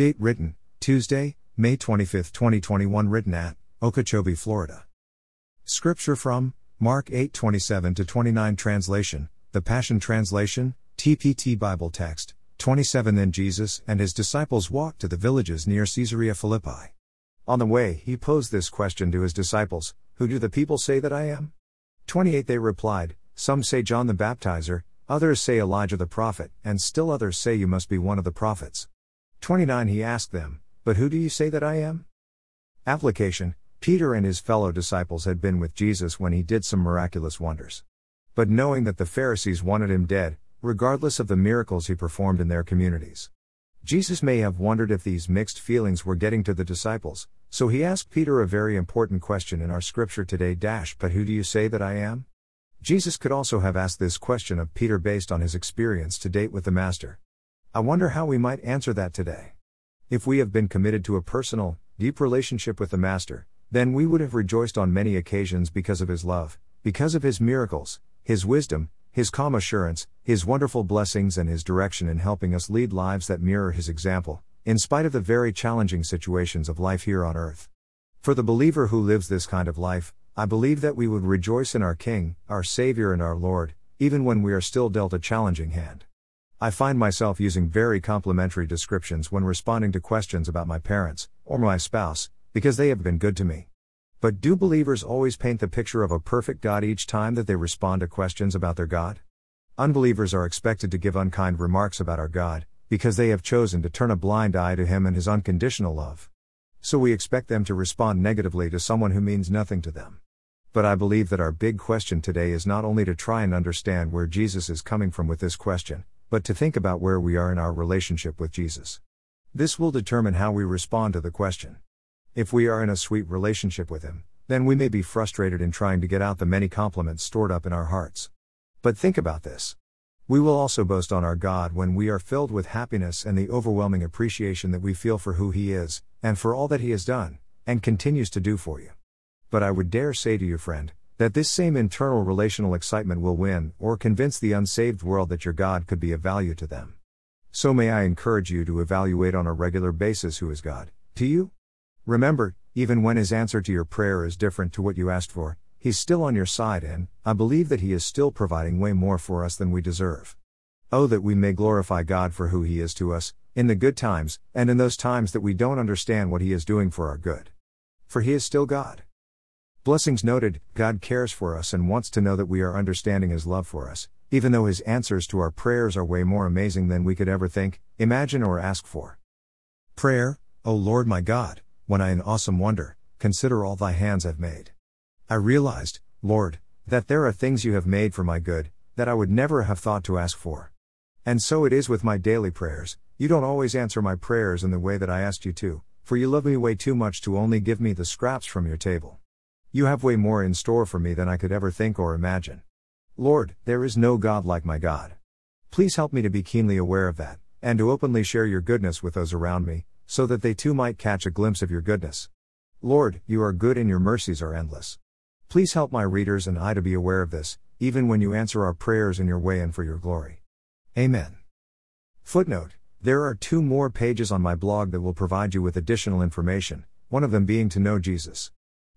Date written, Tuesday, May 25, 2021. Written at Okeechobee, Florida. Scripture from Mark 8 27 29 Translation, The Passion Translation, TPT Bible Text, 27 Then Jesus and his disciples walked to the villages near Caesarea Philippi. On the way, he posed this question to his disciples Who do the people say that I am? 28 They replied, Some say John the Baptizer, others say Elijah the prophet, and still others say you must be one of the prophets. 29 He asked them, But who do you say that I am? Application Peter and his fellow disciples had been with Jesus when he did some miraculous wonders. But knowing that the Pharisees wanted him dead, regardless of the miracles he performed in their communities. Jesus may have wondered if these mixed feelings were getting to the disciples, so he asked Peter a very important question in our scripture today but who do you say that I am? Jesus could also have asked this question of Peter based on his experience to date with the Master. I wonder how we might answer that today. If we have been committed to a personal, deep relationship with the Master, then we would have rejoiced on many occasions because of his love, because of his miracles, his wisdom, his calm assurance, his wonderful blessings, and his direction in helping us lead lives that mirror his example, in spite of the very challenging situations of life here on earth. For the believer who lives this kind of life, I believe that we would rejoice in our King, our Savior, and our Lord, even when we are still dealt a challenging hand. I find myself using very complimentary descriptions when responding to questions about my parents, or my spouse, because they have been good to me. But do believers always paint the picture of a perfect God each time that they respond to questions about their God? Unbelievers are expected to give unkind remarks about our God, because they have chosen to turn a blind eye to Him and His unconditional love. So we expect them to respond negatively to someone who means nothing to them. But I believe that our big question today is not only to try and understand where Jesus is coming from with this question, but to think about where we are in our relationship with Jesus. This will determine how we respond to the question. If we are in a sweet relationship with Him, then we may be frustrated in trying to get out the many compliments stored up in our hearts. But think about this. We will also boast on our God when we are filled with happiness and the overwhelming appreciation that we feel for who He is, and for all that He has done, and continues to do for you. But I would dare say to you, friend, that this same internal relational excitement will win or convince the unsaved world that your God could be of value to them. So may I encourage you to evaluate on a regular basis who is God to you? Remember, even when his answer to your prayer is different to what you asked for, he's still on your side and I believe that he is still providing way more for us than we deserve. Oh, that we may glorify God for who he is to us, in the good times, and in those times that we don't understand what he is doing for our good. For he is still God. Blessings noted, God cares for us and wants to know that we are understanding His love for us, even though His answers to our prayers are way more amazing than we could ever think, imagine, or ask for. Prayer, O Lord my God, when I in awesome wonder, consider all thy hands have made. I realized, Lord, that there are things you have made for my good, that I would never have thought to ask for. And so it is with my daily prayers, you don't always answer my prayers in the way that I asked you to, for you love me way too much to only give me the scraps from your table. You have way more in store for me than I could ever think or imagine. Lord, there is no God like my God. Please help me to be keenly aware of that, and to openly share your goodness with those around me, so that they too might catch a glimpse of your goodness. Lord, you are good and your mercies are endless. Please help my readers and I to be aware of this, even when you answer our prayers in your way and for your glory. Amen. Footnote There are two more pages on my blog that will provide you with additional information, one of them being to know Jesus.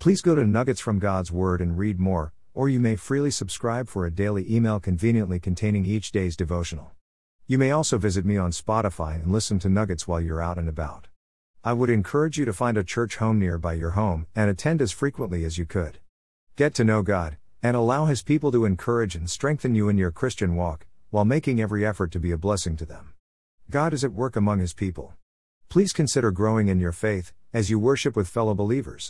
Please go to Nuggets from God's Word and read more, or you may freely subscribe for a daily email conveniently containing each day's devotional. You may also visit me on Spotify and listen to Nuggets while you're out and about. I would encourage you to find a church home nearby your home and attend as frequently as you could. Get to know God, and allow His people to encourage and strengthen you in your Christian walk, while making every effort to be a blessing to them. God is at work among His people. Please consider growing in your faith, as you worship with fellow believers.